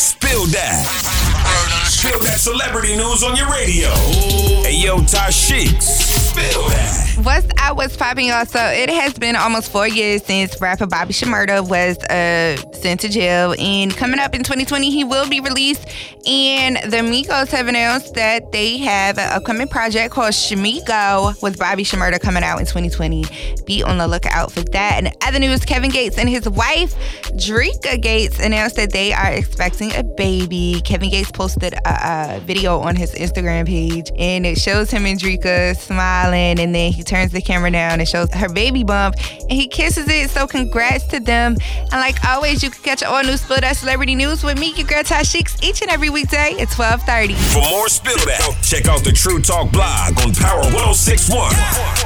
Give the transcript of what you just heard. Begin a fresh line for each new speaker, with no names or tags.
Spill that. Spill that celebrity news on your radio. Hey, yo, Tashiks. Spill that.
What's up? What's popping, y'all? So it has been almost four years since rapper Bobby Shmurda was uh, sent to jail, and coming up in 2020, he will be released. And the Migos have announced that they have an upcoming project called Shmigo with Bobby Shmurda coming out in 2020. Be on the lookout for that. And other news, Kevin Gates and his wife Dreka Gates announced that they are expecting a baby. Kevin Gates posted a, a video on his Instagram page, and it shows him and Dreka smiling, and then he turns the camera down and shows her baby bump, and he kisses it. So congrats to them. And like always, you can catch all new Spill That Celebrity News with me, your girl Tashiks, each and every weekday at 12:30.
For more Spill That, check out the True Talk blog on Power 1061.